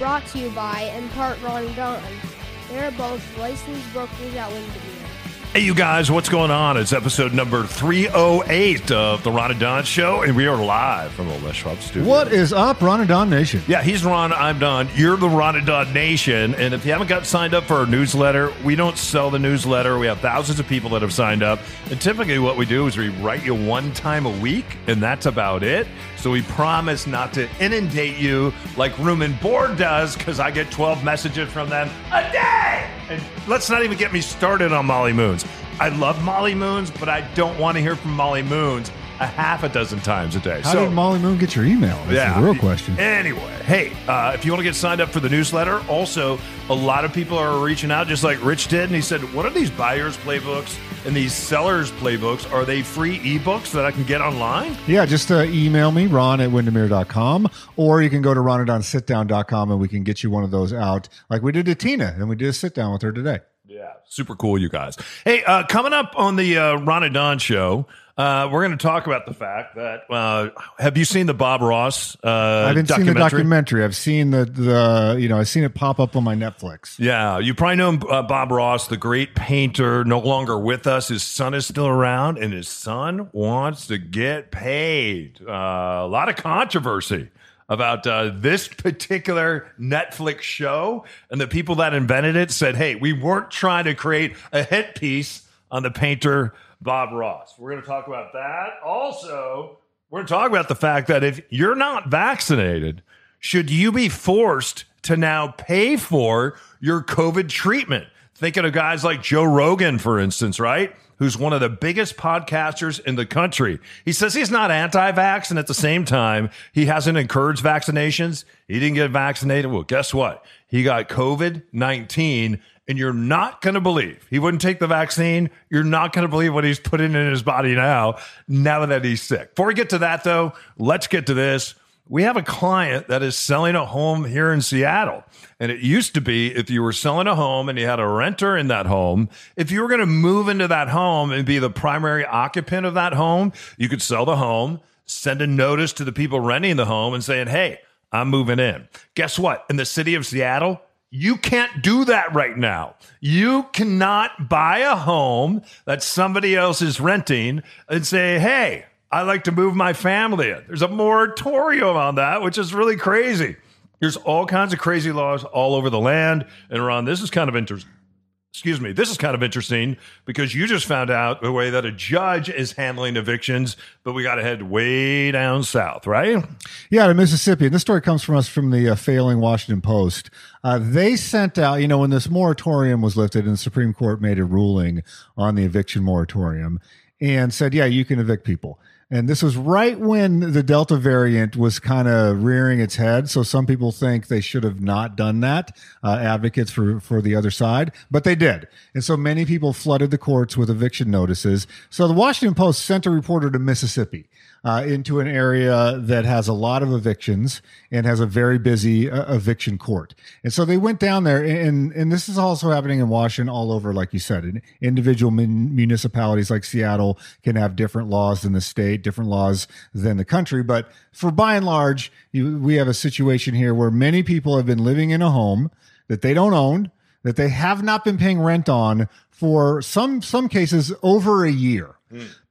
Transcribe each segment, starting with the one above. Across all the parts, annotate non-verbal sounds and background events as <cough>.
brought to you by, in part, Ron and Don. They are both licensed brokers at Windermere. Hey, you guys, what's going on? It's episode number 308 of The Ron and Don Show, and we are live from the Les Schwab studio. What is up, Ron and Don Nation? Yeah, he's Ron, I'm Don. You're the Ron and Don Nation. And if you haven't got signed up for our newsletter, we don't sell the newsletter. We have thousands of people that have signed up. And typically, what we do is we write you one time a week, and that's about it. So we promise not to inundate you like Room and Board does, because I get 12 messages from them a day. And let's not even get me started on Molly Moons. I love Molly Moons, but I don't want to hear from Molly Moons a half a dozen times a day. How did Molly Moon get your email? That's the real question. Anyway, hey, uh, if you want to get signed up for the newsletter, also a lot of people are reaching out, just like Rich did, and he said, "What are these buyers playbooks and these sellers playbooks? Are they free ebooks that I can get online?" Yeah, just uh, email me, ron at windermere.com, or you can go to ronanddonsitdown.com and we can get you one of those out like we did to Tina, and we did a sit down with her today. Yeah, super cool, you guys. Hey, uh, coming up on the uh, Ron and Don show, uh, we're going to talk about the fact that uh, have you seen the Bob Ross? Uh, I haven't seen the documentary. I've seen the the you know I've seen it pop up on my Netflix. Yeah, you probably know him, uh, Bob Ross, the great painter, no longer with us. His son is still around, and his son wants to get paid. Uh, a lot of controversy about uh, this particular Netflix show, and the people that invented it said, "Hey, we weren't trying to create a hit piece on the painter Bob Ross." We're going to talk about that. Also, we're going to talk about the fact that if you're not vaccinated, should you be forced to now pay for your COVID treatment? Thinking of guys like Joe Rogan, for instance, right? Who's one of the biggest podcasters in the country. He says he's not anti vax, and at the same time, he hasn't encouraged vaccinations. He didn't get vaccinated. Well, guess what? He got COVID 19, and you're not going to believe he wouldn't take the vaccine. You're not going to believe what he's putting in his body now, now that he's sick. Before we get to that, though, let's get to this we have a client that is selling a home here in Seattle. And it used to be if you were selling a home and you had a renter in that home, if you were going to move into that home and be the primary occupant of that home, you could sell the home, send a notice to the people renting the home and saying, Hey, I'm moving in. Guess what? In the city of Seattle, you can't do that right now. You cannot buy a home that somebody else is renting and say, Hey, I like to move my family in. There's a moratorium on that, which is really crazy. There's all kinds of crazy laws all over the land. And Ron, this is kind of interesting. Excuse me. This is kind of interesting because you just found out the way that a judge is handling evictions, but we got to head way down south, right? Yeah, to Mississippi. And this story comes from us from the uh, failing Washington Post. Uh, they sent out, you know, when this moratorium was lifted and the Supreme Court made a ruling on the eviction moratorium and said, yeah, you can evict people. And this was right when the Delta variant was kind of rearing its head. So some people think they should have not done that, uh, advocates for, for the other side, but they did. And so many people flooded the courts with eviction notices. So the Washington Post sent a reporter to Mississippi. Uh, into an area that has a lot of evictions and has a very busy uh, eviction court. And so they went down there, and and this is also happening in Washington all over, like you said. In individual mun- municipalities like Seattle can have different laws than the state, different laws than the country. But for by and large, you, we have a situation here where many people have been living in a home that they don't own, that they have not been paying rent on for some some cases over a year.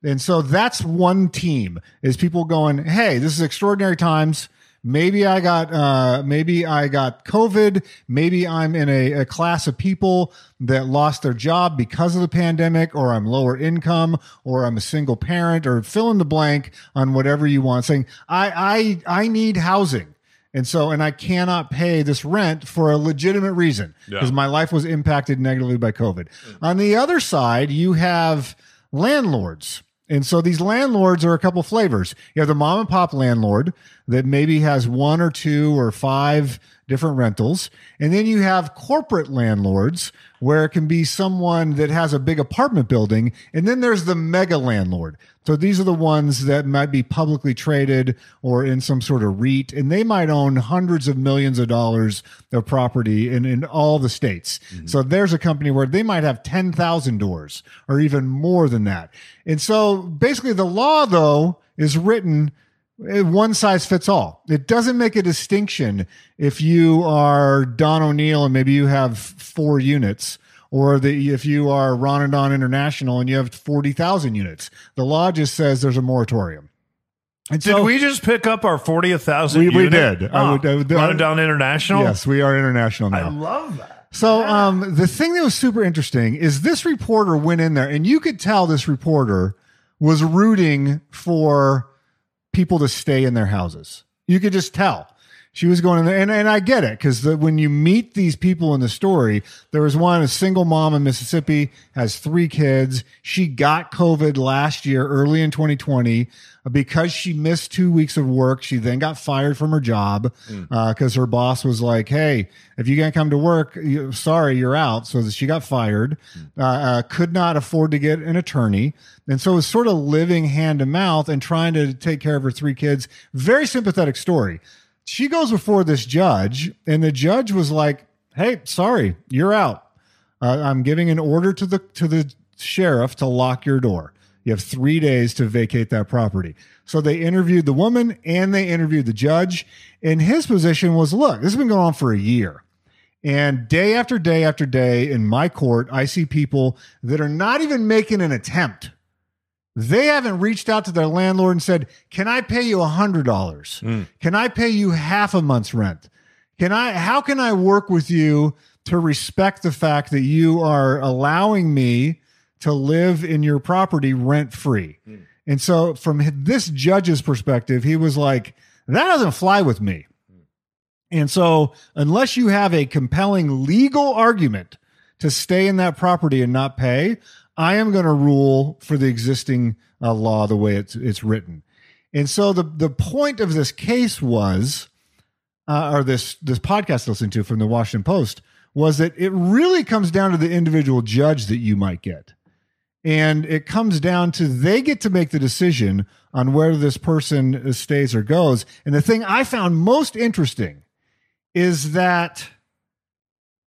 And so that's one team is people going, Hey, this is extraordinary times. Maybe I got, uh, maybe I got COVID. Maybe I'm in a, a class of people that lost their job because of the pandemic, or I'm lower income, or I'm a single parent, or fill in the blank on whatever you want saying, I, I, I need housing. And so, and I cannot pay this rent for a legitimate reason because Yeah. my life was impacted negatively by COVID. On the other side, you have landlords. And so these landlords are a couple flavors. You have the mom and pop landlord that maybe has one or two or five different rentals. And then you have corporate landlords where it can be someone that has a big apartment building. And then there's the mega landlord. So these are the ones that might be publicly traded or in some sort of REIT, and they might own hundreds of millions of dollars of property in, in all the states. Mm-hmm. So there's a company where they might have 10,000 doors or even more than that. And so basically the law though is written one size fits all. It doesn't make a distinction if you are Don O'Neill and maybe you have four units, or the, if you are Ron and Don International and you have 40,000 units. The law just says there's a moratorium. And Did so- we just pick up our 40,000 We- we did. I Oh, would- I would- Running down international? Yes, we are international now. I love that. So um, the thing that was super interesting is this reporter went in there, and you could tell this reporter was rooting for people to stay in their houses. You could just tell. She was going in there, and, and I get it because when you meet these people in the story, there was one, a single mom in Mississippi, has three kids. She got COVID last year, early in 2020, because she missed two weeks of work. She then got fired from her job because her boss was like, "Hey, if you can't come to work, you, sorry, you're out." So she got fired. Uh, uh, could not afford to get an attorney, and so was sort of living hand to mouth and trying to take care of her three kids. Very sympathetic story. She goes before this judge, and the judge was like, "Hey, sorry, you're out. Uh, I'm giving an order to the to the sheriff to lock your door. You have three days to vacate that property." So they interviewed the woman and they interviewed the judge, and his position was, "Look, this has been going on for a year." And day after day after day in my court, I see people that are not even making an attempt. They haven't reached out to their landlord and said, Can I pay you a $100? Hmm. Can I pay you half a month's rent? Can I, how can I work with you to respect the fact that you are allowing me to live in your property rent free? Hmm. And so, from this judge's perspective, he was like, That doesn't fly with me. Hmm. And so, unless you have a compelling legal argument to stay in that property and not pay, I am going to rule for the existing uh, law the way it's it's written. And so the the point of this case was, uh, or this this podcast I listened to from the Washington Post was that it really comes down to the individual judge that you might get. And it comes down to they get to make the decision on whether this person stays or goes. And the thing I found most interesting is that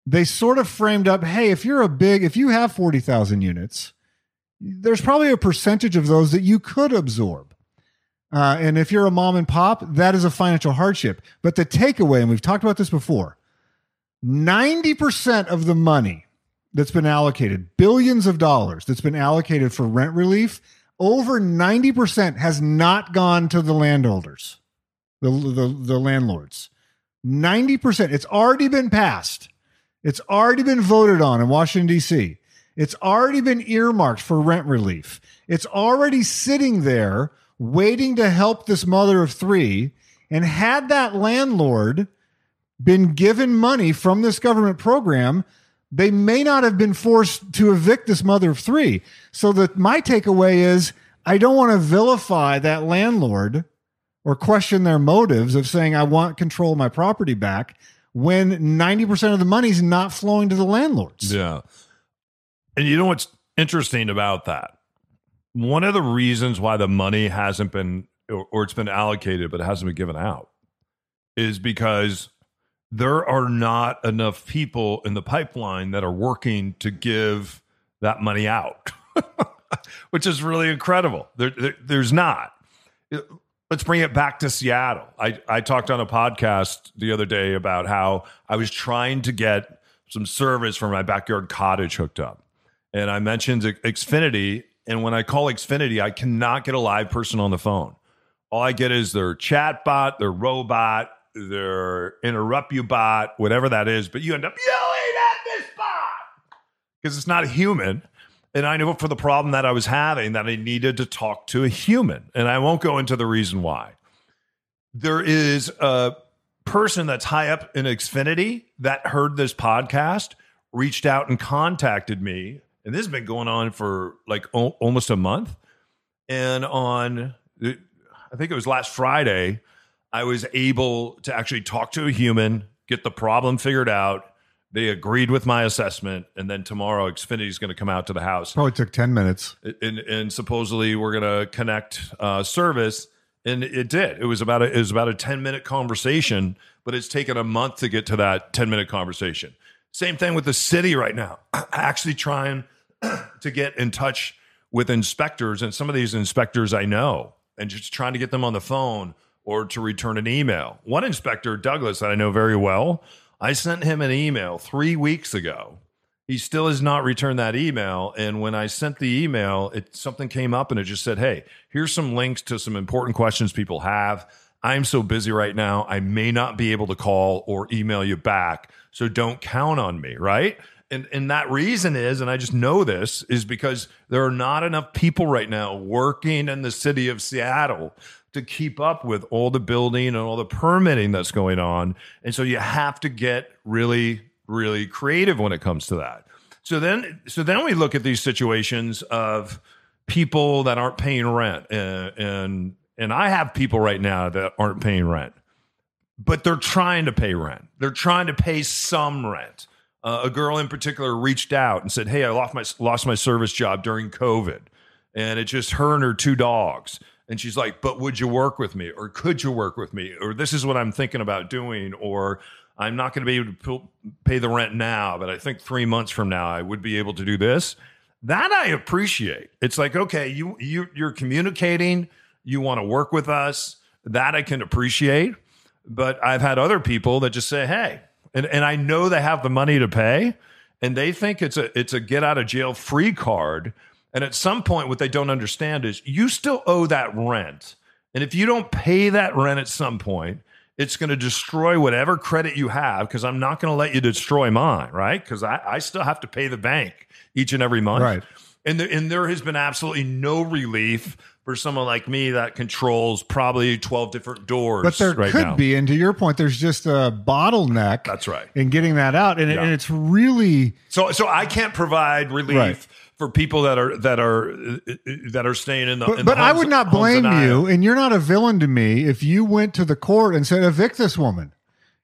they sort of framed up hey, if you're a big, if you have 40,000 units, there's probably a percentage of those that you could absorb. Uh, and if you're a mom and pop, that is a financial hardship. But the takeaway, and we've talked about this before 90% of the money that's been allocated, billions of dollars that's been allocated for rent relief, over 90% has not gone to the landholders, the, the, the landlords. 90%. It's already been passed. It's already been voted on in Washington, D.C. It's already been earmarked for rent relief. It's already sitting there waiting to help this mother of three. And had that landlord been given money from this government program, they may not have been forced to evict this mother of three. So that my takeaway is I don't want to vilify that landlord or question their motives of saying I want control of my property back when 90% of the money's not flowing to the landlords. Yeah. And you know what's interesting about that? One of the reasons why the money hasn't been, or, or it's been allocated, but it hasn't been given out, is because there are not enough people in the pipeline that are working to give that money out, <laughs> which is really incredible. There, there- there's not. Let's bring it back to Seattle. I, I talked on a podcast the other day about how I was trying to get some service for my backyard cottage hooked up. And I mentioned Xfinity. And when I call Xfinity, I cannot get a live person on the phone. All I get is their chat bot, their robot, their interrupt you bot, whatever that is. But you end up yelling at this bot because it's not a human. And I knew for the problem that I was having that I needed to talk to a human. And I won't go into the reason why. There is a person that's high up in Xfinity that heard this podcast, reached out and contacted me. And this has been going on for like o- almost a month. And on, I think it was last Friday, I was able to actually talk to a human, get the problem figured out. They agreed with my assessment, and then tomorrow Xfinity is going to come out to the house, Probably took 10 minutes. and, and supposedly we're going to connect uh, service. And it did. It was about a, it was about a ten minute conversation, but it's taken a month to get to that ten minute conversation. Same thing with the city right now. <clears throat> Actually, trying <clears throat> to get in touch with inspectors, and some of these inspectors I know, and just trying to get them on the phone or to return an email. One inspector, Douglas, that I know very well, I sent him an email three weeks ago. He still has not returned that email. And when I sent the email, it something came up and it just said, Hey, here's some links to some important questions people have. I'm so busy right now. I may not be able to call or email you back. So don't count on me, right? And and that reason is, and I just know this, is because there are not enough people right now working in the city of Seattle to keep up with all the building and all the permitting that's going on. And so you have to get really, really creative when it comes to that. So then, so then we look at these situations of people that aren't paying rent, and and, and I have people right now that aren't paying rent, but they're trying to pay rent. They're trying to pay some rent. Uh, a girl in particular reached out and said, "Hey, I lost my lost my service job during COVID, and it's just her and her two dogs." And she's like, "But would you work with me, or could you work with me, or this is what I'm thinking about doing, or I'm not going to be able to pay the rent now, but I think three months from now I would be able to do this." That I appreciate. It's like, okay, you you you're communicating, you want to work with us. That I can appreciate. But I've had other people that just say, "Hey," and and I know they have the money to pay, and they think it's a it's a get out of jail free card. And at some point, what they don't understand is you still owe that rent, and if you don't pay that rent at some point, it's going to destroy whatever credit you have. Because I'm not going to let you destroy mine, right? Because I, I still have to pay the bank each and every month, Right. And the, and there has been absolutely no relief for someone like me that controls probably 12 different doors. But there right could now. be, and to your point, there's just a bottleneck. That's right. In getting that out, and, it- and it's really So so I can't provide relief Right. For people that are that are that are staying in the. But, in the but I would not blame you, and you're not a villain to me if you went to the court and said, evict this woman.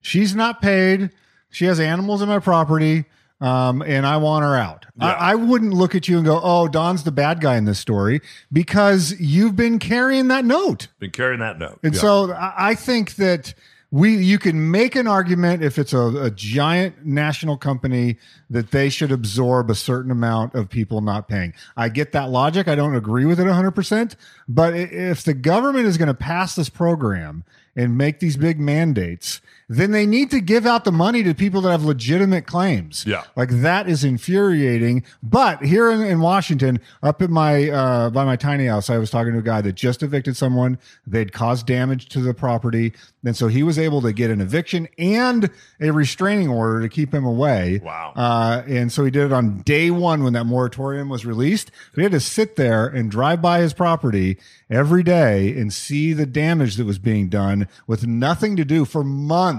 She's not paid. She has animals in my property, um, and I want her out. Yeah. I, I wouldn't look at you and go, oh, Don's the bad guy in this story because you've been carrying that note. Been carrying that note. And Yeah. so I I think that we you can make an argument if it's a, a giant national company that they should absorb a certain amount of people not paying. I get that logic. I don't agree with it 100%, but if the government is going to pass this program and make these big mandates, then they need to give out the money to people that have legitimate claims. Yeah. Like that is infuriating. But here in, in Washington, up at my uh, by my tiny house, I was talking to a guy that just evicted someone. They'd caused damage to the property, and so he was able to get an eviction and a restraining order to keep him away. Wow. Uh, and so he did it on day one when that moratorium was released. We had to sit there and drive by his property every day and see the damage that was being done with nothing to do for months.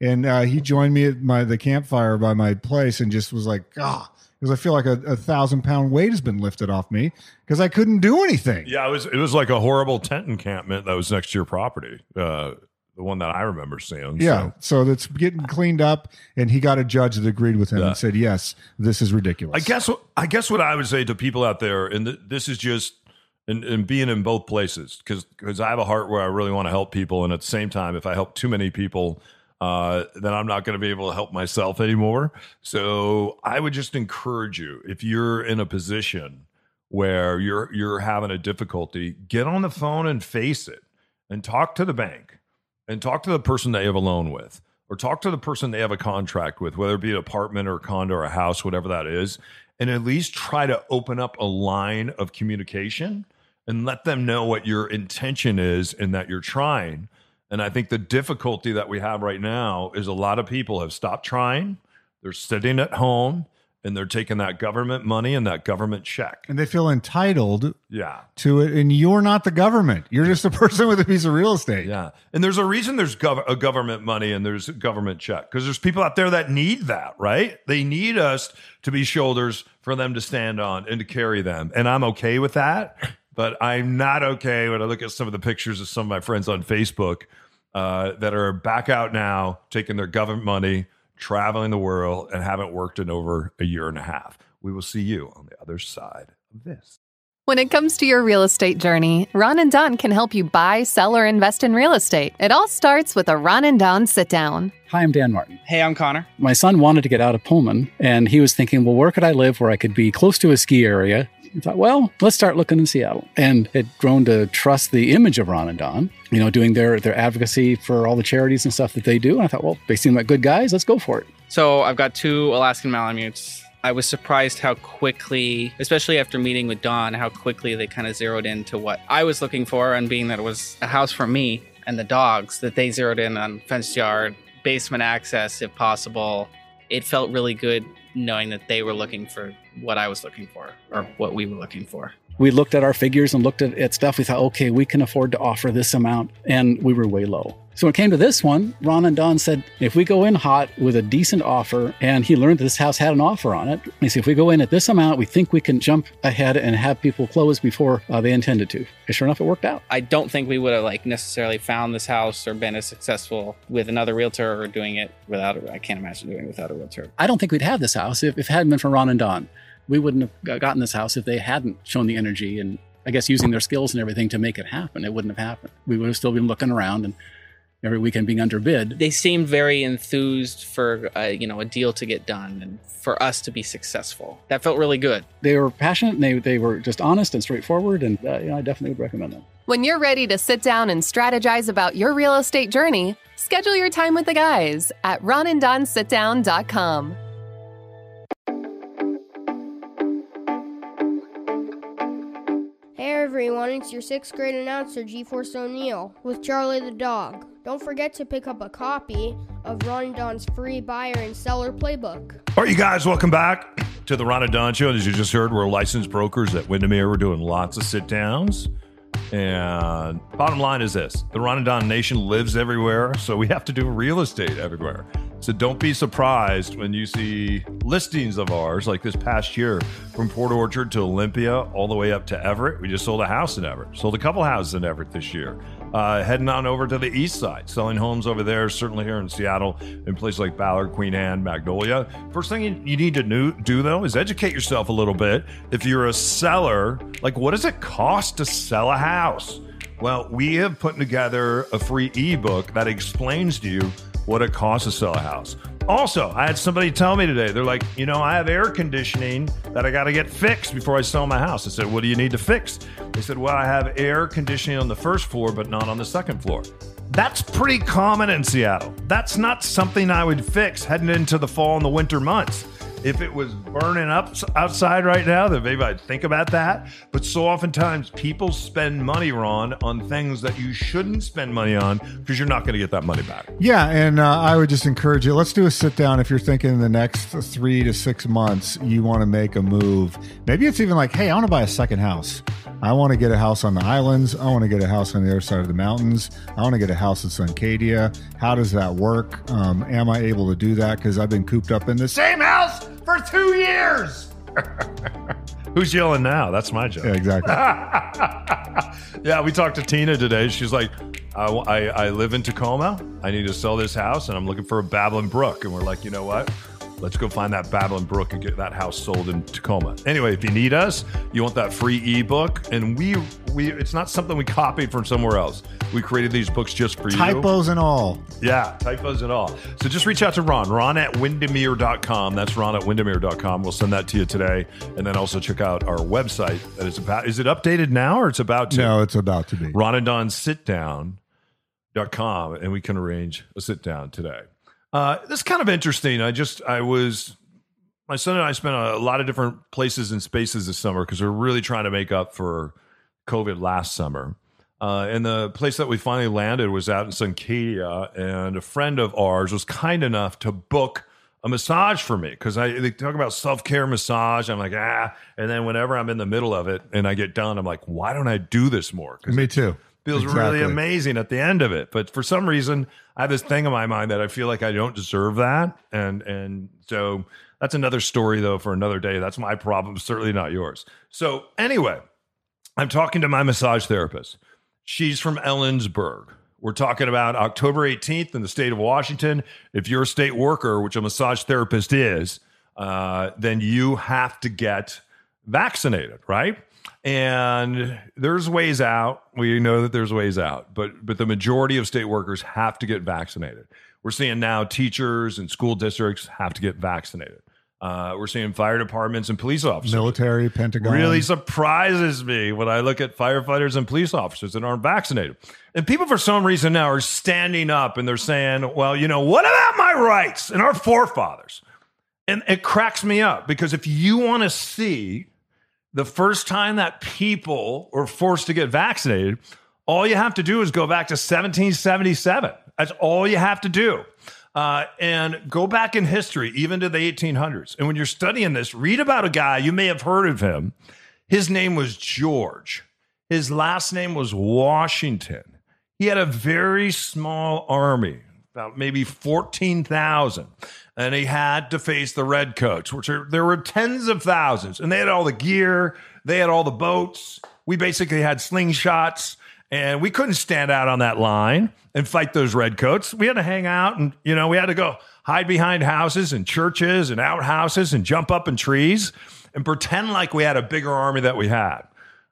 And uh, he joined me at my the campfire by my place and just was like, ah, because I feel like a, a thousand pound weight has been lifted off me because I couldn't do anything. Yeah, it was it was like a horrible tent encampment that was next to your property. Uh, the one that I remember seeing. Yeah, So. so that's getting cleaned up, and he got a judge that agreed with him Yeah. and said, "Yes, this is ridiculous." I guess what I guess what I would say to people out there, and th- this is just and, and being in both places, because because I have a heart where I really want to help people, and at the same time, if I help too many people, uh, then I'm not going to be able to help myself anymore. So I would just encourage you, if you're in a position where you're you're having a difficulty, get on the phone and face it, and talk to the bank, and talk to the person you have a loan with or talk to the person they have a contract with, whether it be an apartment or a condo or a house, whatever that is, and at least try to open up a line of communication and let them know what your intention is and that you're trying. And I think the difficulty that we have right now is a lot of people have stopped trying. They're sitting at home and they're taking that government money and that government check. and they feel entitled Yeah. to it, and you're not the government. You're just a person with a piece of real estate. Yeah. And there's a reason there's gov- a government money and there's a government check because there's people out there that need that, right? They need us to be shoulders for them to stand on and to carry them. And I'm okay with that. But I'm not okay when I look at some of the pictures of some of my friends on Facebook uh, that are back out now, taking their government money, traveling the world, and haven't worked in over a year and a half. We will see you on the other side of this. When it comes to your real estate journey, Ron and Don can help you buy, sell, or invest in real estate. It all starts with a Ron and Don sit down. Hi, I'm Dan Martin. Hey, I'm Connor. My son wanted to get out of Pullman, and he was thinking, well, where could I live where I could be close to a ski area? He thought, well, let's start looking in Seattle. And had grown to trust the image of Ron and Don, you know, doing their, their advocacy for all the charities and stuff that they do. And I thought, well, they seem like good guys. Let's go for it. So I've got two Alaskan Malamutes. I was surprised how quickly, especially after meeting with Don, how quickly they kind of zeroed into what I was looking for, and being that it was a house for me and the dogs, that they zeroed in on fenced yard, basement access if possible. It felt really good knowing that they were looking for what I was looking for, or what we were looking for. We looked at our figures and looked at, at stuff. We thought, okay, we can afford to offer this amount, and we were way low. So when it came to this one, Ron and Don said, if we go in hot with a decent offer, and he learned that this house had an offer on it, he said, if we go in at this amount, we think we can jump ahead and have people close before uh, they intended to. And sure enough, it worked out. I don't think we would have like necessarily found this house or been as successful with another realtor or doing it without. A, I can't imagine doing it without a realtor. I don't think we'd have this house if, if it hadn't been for Ron and Don. We wouldn't have gotten this house if they hadn't shown the energy and I guess using their skills and everything to make it happen. It wouldn't have happened. We would have still been looking around and every weekend being underbid. They seemed very enthused for uh, you know a deal to get done and for us to be successful. That felt really good. They were passionate and they, they were just honest and straightforward. And uh, you know, I definitely would recommend them. When you're ready to sit down and strategize about your real estate journey, schedule your time with the guys at ronanddonsitdown.com. everyone, it's your sixth grade announcer, G Force O'Neill, with Charlie the dog. Don't forget to pick up a copy of Ron Don's free buyer and seller playbook. All right, you guys, welcome back to the Ron and Don Show. As you just heard, we're licensed brokers at Windermere. We're doing lots of sit downs. And bottom line is this the Ron and Don Nation lives everywhere, so we have to do real estate everywhere. So don't be surprised when you see listings of ours like this past year from Port Orchard to Olympia, all the way up to Everett. We just sold a house in Everett, sold a couple houses in Everett this year. Uh, heading on over to the east side, selling homes over there, certainly here in Seattle, in places like Ballard, Queen Anne, Magnolia. First thing you, need to do, though, is educate yourself a little bit. If you're a seller, like what does it cost to sell a house? Well, we have put together a free ebook that explains to you what it costs to sell a house. Also, I had somebody tell me today, they're like, you know, I have air conditioning that I got to get fixed before I sell my house. I said, what do you need to fix? They said, well, I have air conditioning on the first floor, but not on the second floor. That's pretty common in Seattle. That's not something I would fix heading into the fall and the winter months. If it was burning up outside right now, then maybe I'd think about that. But so oftentimes people spend money, Ron, on things that you shouldn't spend money on because you're not going to get that money back. Yeah, and uh, I would just encourage you. Let's do a sit down. If you're thinking in the next three to six months you want to make a move, maybe it's even like, hey, I want to buy a second house. I want to get a house on the islands. I want to get a house on the other side of the mountains. I want to get a house in Suncadia. How does that work? Um, am I able to do that? Because I've been cooped up in the same house for two years. <laughs> Who's yelling now? That's my job. Yeah, exactly. <laughs> yeah, we talked to Tina today. She's like, I, I, I live in Tacoma. I need to sell this house, and I'm looking for a Babylon Brook. And we're like, you know what? Let's go find that Babylon Brook and get that house sold in Tacoma. Anyway, if you need us, you want that free ebook, and we we it's not something we copied from somewhere else. We created these books just for you. Typos and all. Yeah, typos and all. So just reach out to Ron, ron at windermere.com. That's ron at windermere.com. We'll send that to you today. And then also check out our website that is about, is it updated now or it's about to? No, it's about to be. Ron and Don sit down.com and we can arrange a sit down today. Uh, this is kind of interesting. I just, I was, my son and I spent a lot of different places and spaces this summer because we're really trying to make up for COVID last summer. Uh, and the place that we finally landed was out in Suncadia, and a friend of ours was kind enough to book a massage for me because I they talk about self care massage. I'm like ah, and then whenever I'm in the middle of it and I get done, I'm like, why don't I do this more? Me too. Feels Exactly. really amazing at the end of it. But for some reason, I have this thing in my mind that I feel like I don't deserve that, and and so that's another story though for another day. That's my problem, certainly not yours. So anyway, I'm talking to my massage therapist. She's from Ellensburg, We're talking about October 18th in the state of Washington. If you're a state worker, which a massage therapist is, uh, then you have to get vaccinated, right? And there's ways out. We know that there's ways out, but but the majority of state workers have to get vaccinated. We're seeing now teachers and school districts have to get vaccinated. Uh, we're seeing fire departments and police officers. Military, Pentagon. Really surprises me when I look at firefighters and police officers that aren't vaccinated. And people, for some reason, now are standing up and they're saying, well, you know, what about my rights and our forefathers? And it cracks me up because if you want to see the first time that people were forced to get vaccinated, all you have to do is go back to 1777. That's all you have to do. Uh, and go back in history, even to the 1800s. And when you're studying this, read about a guy, you may have heard of him. His name was George. His last name was Washington. He had a very small army, about maybe 14,000. And he had to face the redcoats, which are, there were tens of thousands. And they had all the gear, they had all the boats. We basically had slingshots and we couldn't stand out on that line and fight those redcoats. We had to hang out and, you know, we had to go hide behind houses and churches and outhouses and jump up in trees and pretend like we had a bigger army that we had.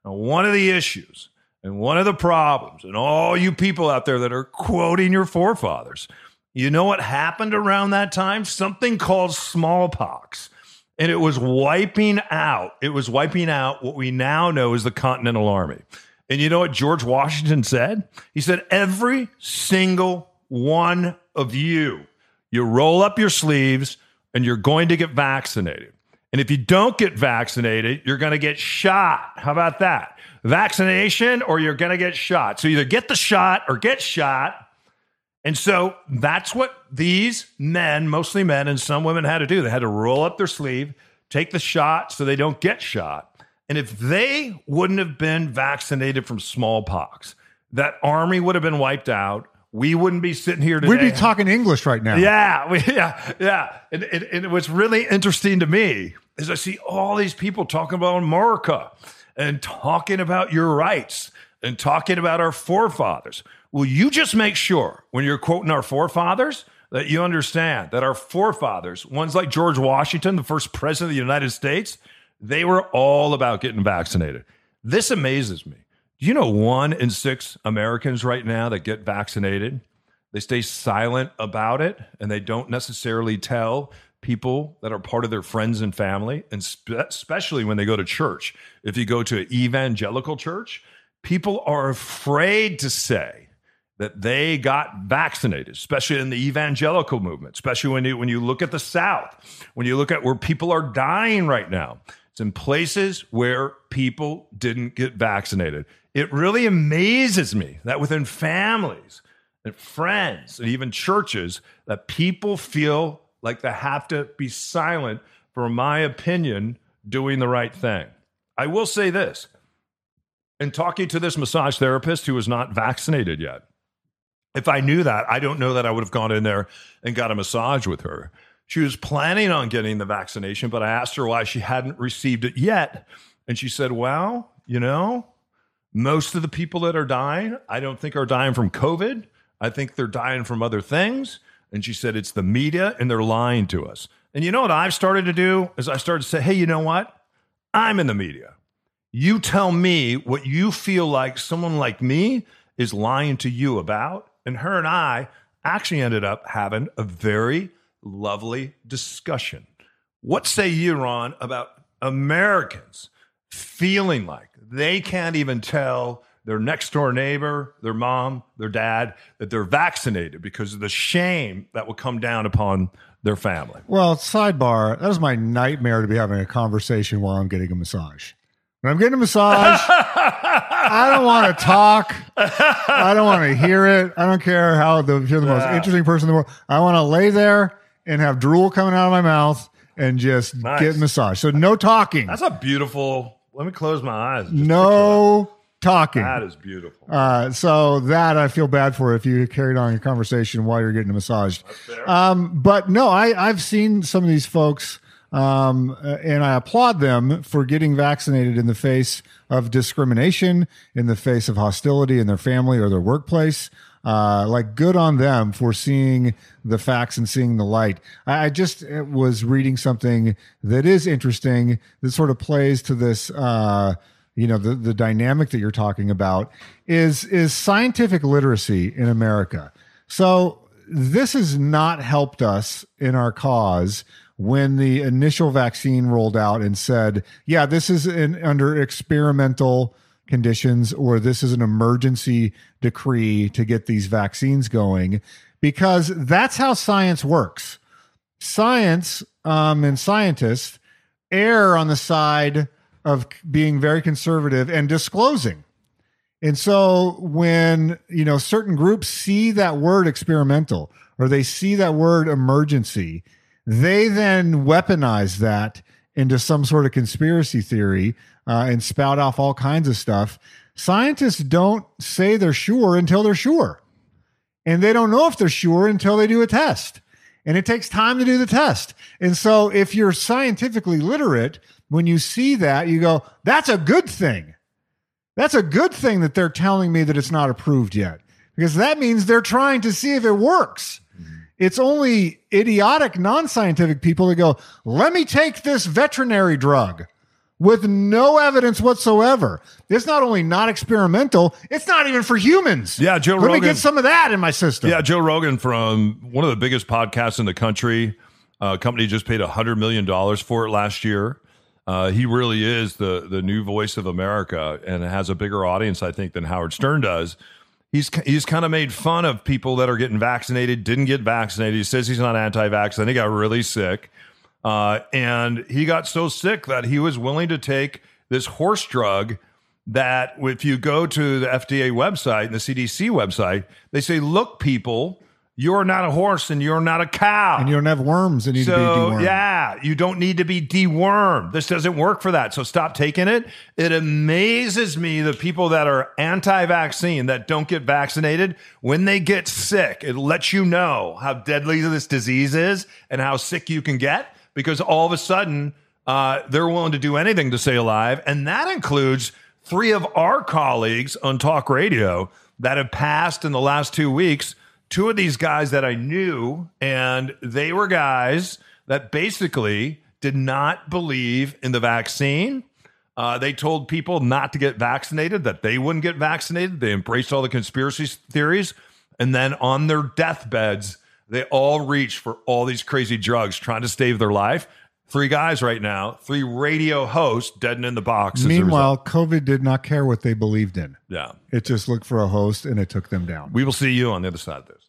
Now, one of the issues and one of the problems, and all you people out there that are quoting your forefathers, you know what happened around that time? Something called smallpox. And it was wiping out, it was wiping out what we now know as the Continental Army. And you know what George Washington said? He said, Every single one of you, you roll up your sleeves and you're going to get vaccinated. And if you don't get vaccinated, you're going to get shot. How about that? Vaccination or you're going to get shot. So either get the shot or get shot. And so that's what these men, mostly men and some women, had to do. They had to roll up their sleeve, take the shot so they don't get shot. And if they wouldn't have been vaccinated from smallpox, that army would have been wiped out. We wouldn't be sitting here today. We'd be talking English right now. Yeah, <laughs> we, yeah, yeah. And, and, and what's really interesting to me is I see all these people talking about America and talking about your rights and talking about our forefathers. Will you just make sure when you're quoting our forefathers that you understand that our forefathers, ones like George Washington, the first president of the United States, they were all about getting vaccinated. This amazes me. Do you know one in six Americans right now that get vaccinated? They stay silent about it and they don't necessarily tell people that are part of their friends and family, and spe- especially when they go to church. If you go to an evangelical church, people are afraid to say that they got vaccinated, especially in the evangelical movement, especially when you, when you look at the South, when you look at where people are dying right now. It's in places where people didn't get vaccinated. It really amazes me that within families and friends and even churches that people feel like they have to be silent for my opinion doing the right thing. I will say this. In talking to this massage therapist who was not vaccinated yet, if I knew that, I don't know that I would have gone in there and got a massage with her. She was planning on getting the vaccination, but I asked her why she hadn't received it yet. And she said, Well, you know, most of the people that are dying, I don't think are dying from COVID. I think they're dying from other things. And she said, It's the media and they're lying to us. And you know what I've started to do is I started to say, Hey, you know what? I'm in the media. You tell me what you feel like someone like me is lying to you about. And her and I actually ended up having a very lovely discussion. What say you, Ron, about Americans feeling like they can't even tell their next door neighbor, their mom, their dad, that they're vaccinated because of the shame that will come down upon their family? Well, sidebar, that is my nightmare to be having a conversation while I'm getting a massage. When I'm getting a massage, <laughs> I don't want to talk. I don't want to hear it. I don't care how the, you're the most interesting person in the world. I want to lay there and have drool coming out of my mouth and just Nice. get massage. So no talking. That's a beautiful. Let me close my eyes. no talking. that. Is beautiful. Uh, so that I feel bad for if you carried on your conversation while you're getting massaged. Um, but no, I, I've seen some of these folks Um, uh, and I applaud them for getting vaccinated in the face of discrimination, in the face of hostility in their family or their workplace. Uh, like good on them for seeing the facts and seeing the light. I, I just uh, was reading something that is interesting that sort of plays to this, uh, you know, the, the dynamic that you're talking about is, is scientific literacy in America. So this has not helped us in our cause when the initial vaccine rolled out and said, yeah, this is in, under experimental conditions or this is an emergency decree to get these vaccines going, because that's how science works. Science um, and scientists err on the side of being very conservative and disclosing. And so when, you know, certain groups see that word experimental or they see that word emergency, they then weaponize that into some sort of conspiracy theory uh, and spout off all kinds of stuff. Scientists don't say they're sure until they're sure. And they don't know if they're sure until they do a test. And it takes time to do the test. And so if you're scientifically literate, when you see that, you go, that's a good thing. That's a good thing that they're telling me that it's not approved yet, because that means they're trying to see if it works. It's only idiotic, non scientific people that go, let me take this veterinary drug with no evidence whatsoever. It's not only not experimental, it's not even for humans. Yeah, Joe Let me Rogan- get some of that in my system. Yeah, Joe Rogan from one of the biggest podcasts in the country. Uh, company just paid hundred million dollars for it last year. Uh, he really is the the new voice of America, and has a bigger audience, I think, than Howard Stern does. He's he's kind of made fun of people that are getting vaccinated, didn't get vaccinated. He says he's not anti-vax. Then he got really sick, uh, and he got so sick that he was willing to take this horse drug that if you go to the FDA website and the CDC website, they say, look, people, you're not a horse and you're not a cow. And you don't have worms that need to be so, dewormed. yeah, you don't need to be dewormed. This doesn't work for that. So stop taking it. It amazes me the people that are anti vaccine that don't get vaccinated, when they get sick, it lets you know how deadly this disease is and how sick you can get because all of a sudden uh, they're willing to do anything to stay alive. And that includes three of our colleagues on talk radio that have passed in the last two weeks. Two of these guys that I knew, and they were guys that basically did not believe in the vaccine. Uh, they told people not to get vaccinated, that they wouldn't get vaccinated. They embraced all the conspiracy theories. And then on their deathbeds, they all reached for all these crazy drugs trying to save their life. Three guys right now, three radio hosts dead and in the box. Meanwhile, COVID did not care what they believed in. yeah. It just looked for a host and it took them down. We will see you on the other side of this.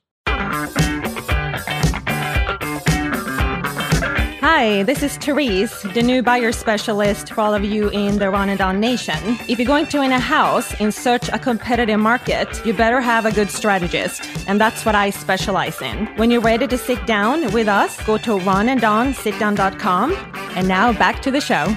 Hi, this is Therese, the new buyer specialist for all of you in the Ron and Don Nation. If you're going to win a house in such a competitive market, you better have a good strategist. And that's what I specialize in. When you're ready to sit down with us, go to ronanddonsitdown.com. And now back to the show.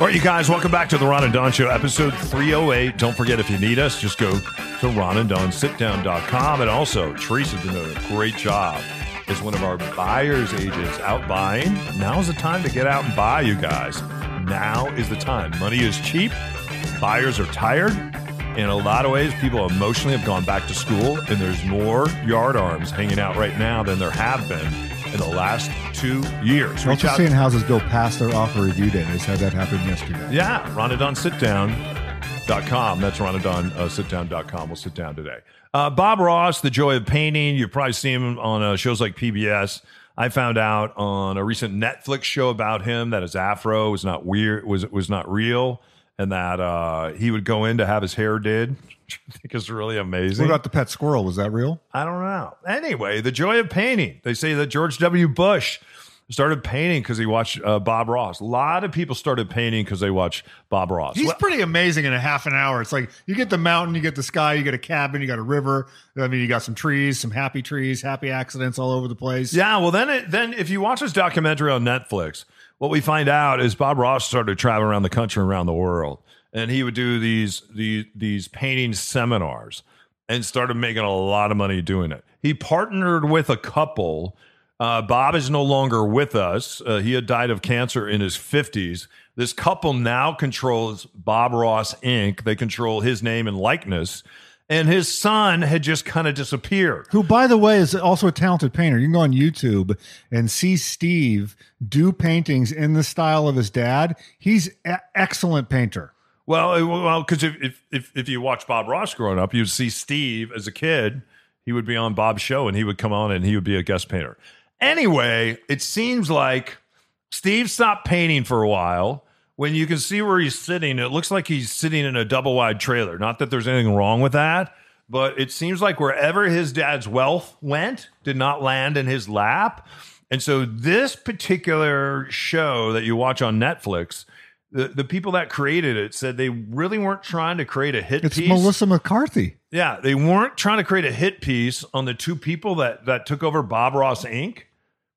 All right, you guys, welcome back to the Ron and Don Show, episode 308. Don't forget, if you need us, just go to ronanddonsitdown.com. And also, Teresa's been doing a great job as one of our buyer's agents out buying. Now's the time to get out and buy, you guys. Now is the time. Money is cheap, buyers are tired. In a lot of ways, people emotionally have gone back to school, and there's more yard arms hanging out right now than there have been in the last two years. Reach also out- seeing houses go past their offer review date. I just had that happen yesterday. yeah, ronanddonsitdown.com. That's ronanddonsitdown.com. We'll sit down today. Uh, Bob Ross, The Joy of Painting. You've probably seen him on uh, shows like PBS. I found out on a recent Netflix show about him that his afro was not weird, was was not real, and that uh, he would go in to have his hair did. Which <laughs> I think is really amazing. What about the pet squirrel? Was that real? I don't know. Anyway, the joy of painting. They say that George W. Bush started painting because he watched uh, Bob Ross. A lot of people started painting because they watched Bob Ross. He's Well- pretty amazing in a half an hour. It's like you get the mountain, you get the sky, you get a cabin, you got a river. I mean, you got some trees, some happy trees, happy accidents all over the place. Yeah, well, then it, then if you watch this documentary on Netflix, what we find out is Bob Ross started traveling around the country, and around the world, and he would do these these these painting seminars, and started making a lot of money doing it. He partnered with a couple Uh, Bob is no longer with us. Uh, he had died of cancer in his 50s. This couple now controls Bob Ross Inc., they control his name and likeness. And his son had just kind of disappeared. Who, by the way, is also a talented painter. You can go on YouTube and see Steve do paintings in the style of his dad. He's an excellent painter. Well, well, because if, if if if you watch Bob Ross growing up, you'd see Steve as a kid. He would be on Bob's show, and he would come on, and he would be a guest painter. Anyway, it seems like Steve stopped painting for a while. When you can see where he's sitting, it looks like he's sitting in a double wide trailer. Not that there's anything wrong with that, but it seems like wherever his dad's wealth went did not land in his lap. And so this particular show that you watch on Netflix, the, the people that created it said they really weren't trying to create a hit It's piece. Melissa McCarthy. Yeah, they weren't trying to create a hit piece on the two people that that took over Bob Ross Inc.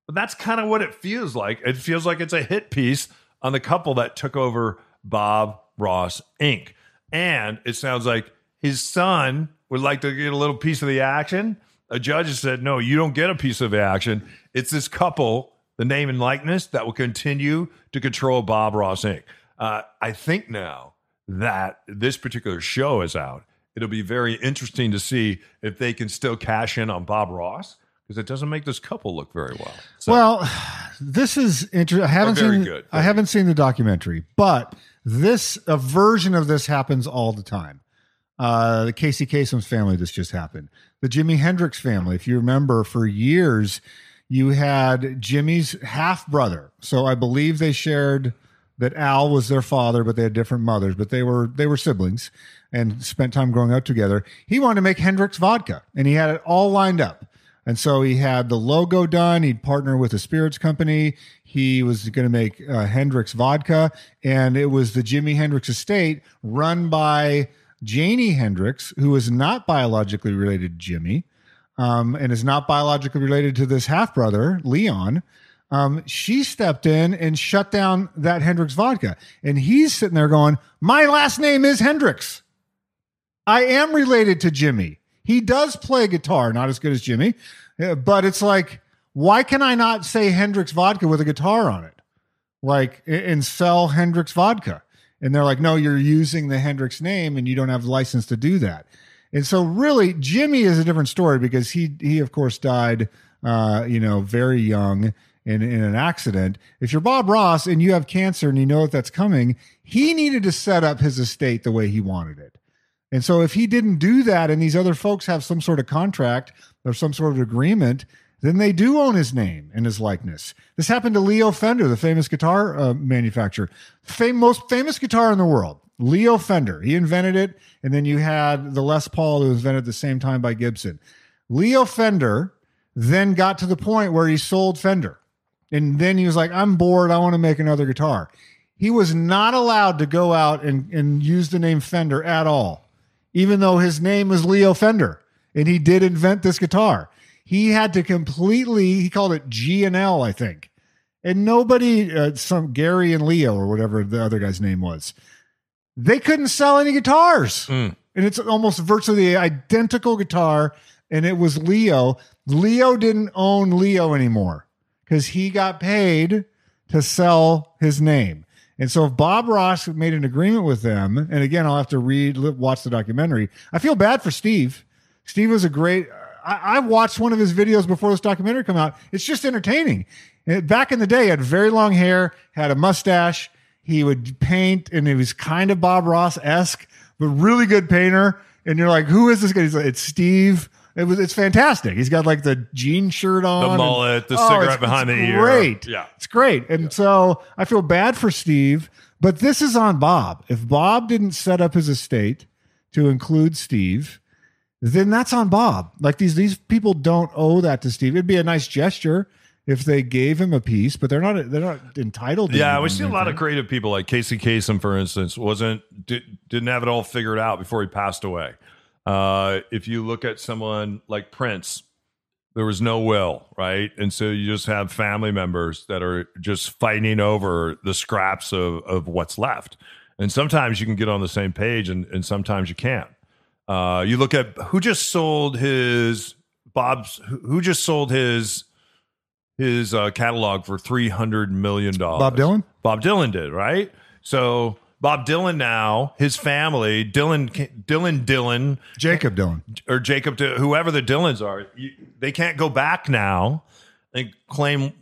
But that's kind of what it feels like. It feels like it's a hit piece on the couple that took over Bob Ross Inc. And it sounds like his son would like to get a little piece of the action. A judge said, no, you don't get a piece of the action. It's this couple, the name and likeness, that will continue to control Bob Ross Inc. Uh, I think now that this particular show is out, it'll be very interesting to see if they can still cash in on Bob Ross because it doesn't make this couple look very well. So, well, this is interesting. I haven't seen. good. I haven't seen the documentary, but this a version of this happens all the time. Uh, the Casey Kasem's family. This just happened. The Jimi Hendrix family. If you remember, for years you had Jimi's half brother. So I believe they shared that Al was their father, but they had different mothers. But they were they were siblings and spent time growing up together. He wanted to make Hendrix vodka, and he had it all lined up. And so he had the logo done. He'd partner with a spirits company. He was going to make uh, Hendrix vodka, and it was the Jimi Hendrix estate run by Janie Hendrix, who is not biologically related to Jimi, um, and is not biologically related to this half brother Leon. Um, she stepped in and shut down that Hendrix vodka, and he's sitting there going, "My last name is Hendrix. I am related to Jimi. He does play guitar, not as good as Jimi, uh, but it's like, why can I not say Hendrix vodka with a guitar on it? Like, and sell Hendrix vodka. And they're like, no, you're using the Hendrix name and you don't have license to do that. And so, really, Jimi is a different story because he, he of course, died, uh, you know, very young in, in an accident. If you're Bob Ross and you have cancer and you know that that's coming, he needed to set up his estate the way he wanted it. And so if he didn't do that and these other folks have some sort of contract or some sort of agreement, then they do own his name and his likeness. This happened to Leo Fender, the famous guitar uh, manufacturer, Fam- most famous guitar in the world. Leo Fender. He invented it. And then you had the Les Paul, who was invented at the same time by Gibson. Leo Fender then got to the point where he sold Fender. And then he was like, I'm bored. I want to make another guitar. He was not allowed to go out and, and use the name Fender at all, even though his name was Leo Fender and he did invent this guitar. He had to completely, he called it G and L, I think. And nobody, uh, some Gary and Leo or whatever the other guy's name was, they couldn't sell any guitars. Mm. And it's almost virtually identical guitar. And it was Leo. Leo didn't own Leo anymore because he got paid to sell his name. And so if Bob Ross made an agreement with them, and again, I'll have to read, watch the documentary. I feel bad for Steve. Steve was a great. I, I watched one of his videos before this documentary come out. It's just entertaining. Back in the day, he had very long hair, had a mustache. He would paint, and he was kind of Bob Ross esque, but really good painter. And you're like, who is this guy? He's like, it's Steve. It was. It's fantastic. He's got like the jean shirt on, the mullet, the Oh, cigarette it's- behind it's the ear. Great. Yeah. It's great. And so I feel bad for Steve, but this is on Bob. If Bob didn't set up his estate to include Steve, then that's on Bob. Like these these people don't owe that to Steve. It'd be a nice gesture if they gave him a piece, but they're not they're not entitled to Yeah, we see a lot of creative people like Casey Kasem, for instance, wasn't did, didn't have it all figured out before he passed away. Uh, if you look at someone like Prince, there was no will, right? And so you just have family members that are just fighting over the scraps of, of what's left. And sometimes you can get on the same page and, and sometimes you can't. Uh, you look at who just sold his Bob's who who just sold his his uh, catalog for three hundred million dollars. Bob Dylan? Bob Dylan did right. So Bob Dylan now, his family, Dylan, Dylan, Dylan, Jakob Dylan. or Jakob, whoever the Dylans are, you, they can't go back now and claim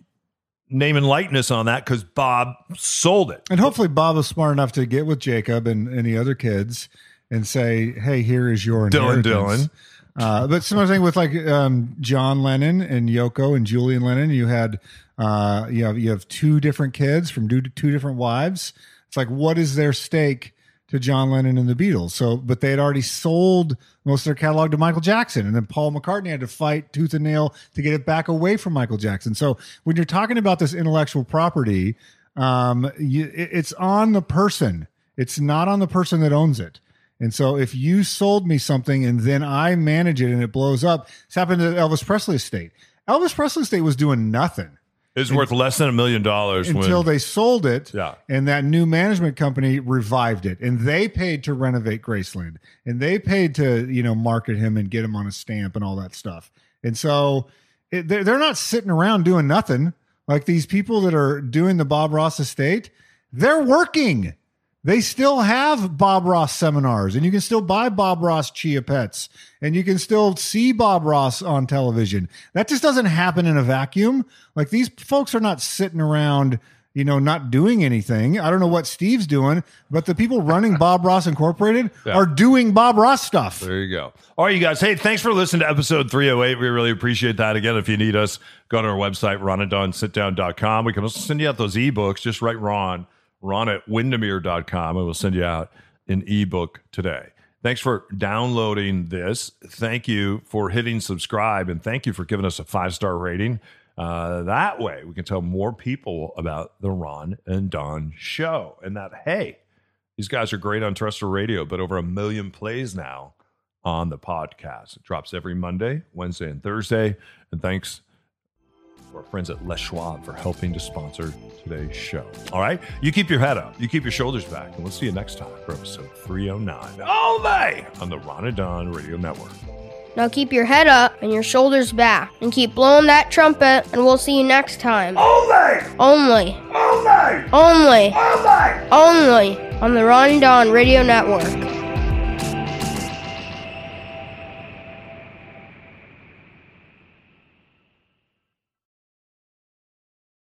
name and likeness on that because Bob sold it. And hopefully Bob was smart enough to get with Jakob and any other kids and say, "Hey, here is your Dylan. Dylan. Uh, but similar thing with like um, John Lennon and Yoko and Julian Lennon. You had uh, you have you have two different kids from two, two different wives. It's like what is their stake to John Lennon and the Beatles? So, but they had already sold most of their catalog to Michael Jackson, and then Paul McCartney had to fight tooth and nail to get it back away from Michael Jackson. So, when you're talking about this intellectual property, um, you, it- it's on the person. It's not on the person that owns it. And so if you sold me something and then I manage it and it blows up, it's happened to Elvis Presley estate. Elvis Presley estate was doing nothing It's worth less than a million dollars until when they sold it. Yeah. And that new management company revived it. And they paid to renovate Graceland. And they paid to, you know, market him and get him on a stamp and all that stuff. And so it, they're, they're not sitting around doing nothing. Like these people that are doing the Bob Ross estate, they're working. They still have Bob Ross seminars, and you can still buy Bob Ross Chia Pets, and you can still see Bob Ross on television. That just doesn't happen in a vacuum. Like these folks are not sitting around, you know, not doing anything. I don't know what Steve's doing, but the people running <laughs> Bob Ross Incorporated Yeah. are doing Bob Ross stuff. There you go. All right, you guys. Hey, thanks for listening to episode 308. We really appreciate that. Again, if you need us, go to our website, ronanddonsitdown.com. We can also send you out those ebooks. Just write Ron, ron at windermere.com, and we'll send you out an ebook today. Thanks for downloading this. Thank you for hitting subscribe, and thank you for giving us a five star rating. Uh, that way, we can tell more people about the Ron and Don show, and that hey, these guys are great on terrestrial radio, but over a million plays now on the podcast. It drops every Monday, Wednesday, and Thursday. And thanks to our friends at Les Schwab for helping to sponsor today's show. All right. You keep your head up, you keep your shoulders back, and we'll see you next time for episode 309 all day on the Ron and Don Radio Network. Now keep your head up and your shoulders back, and keep blowing that trumpet, and we'll see you next time. Only, Only, only, only, only. only on the Ron and Don Radio Network.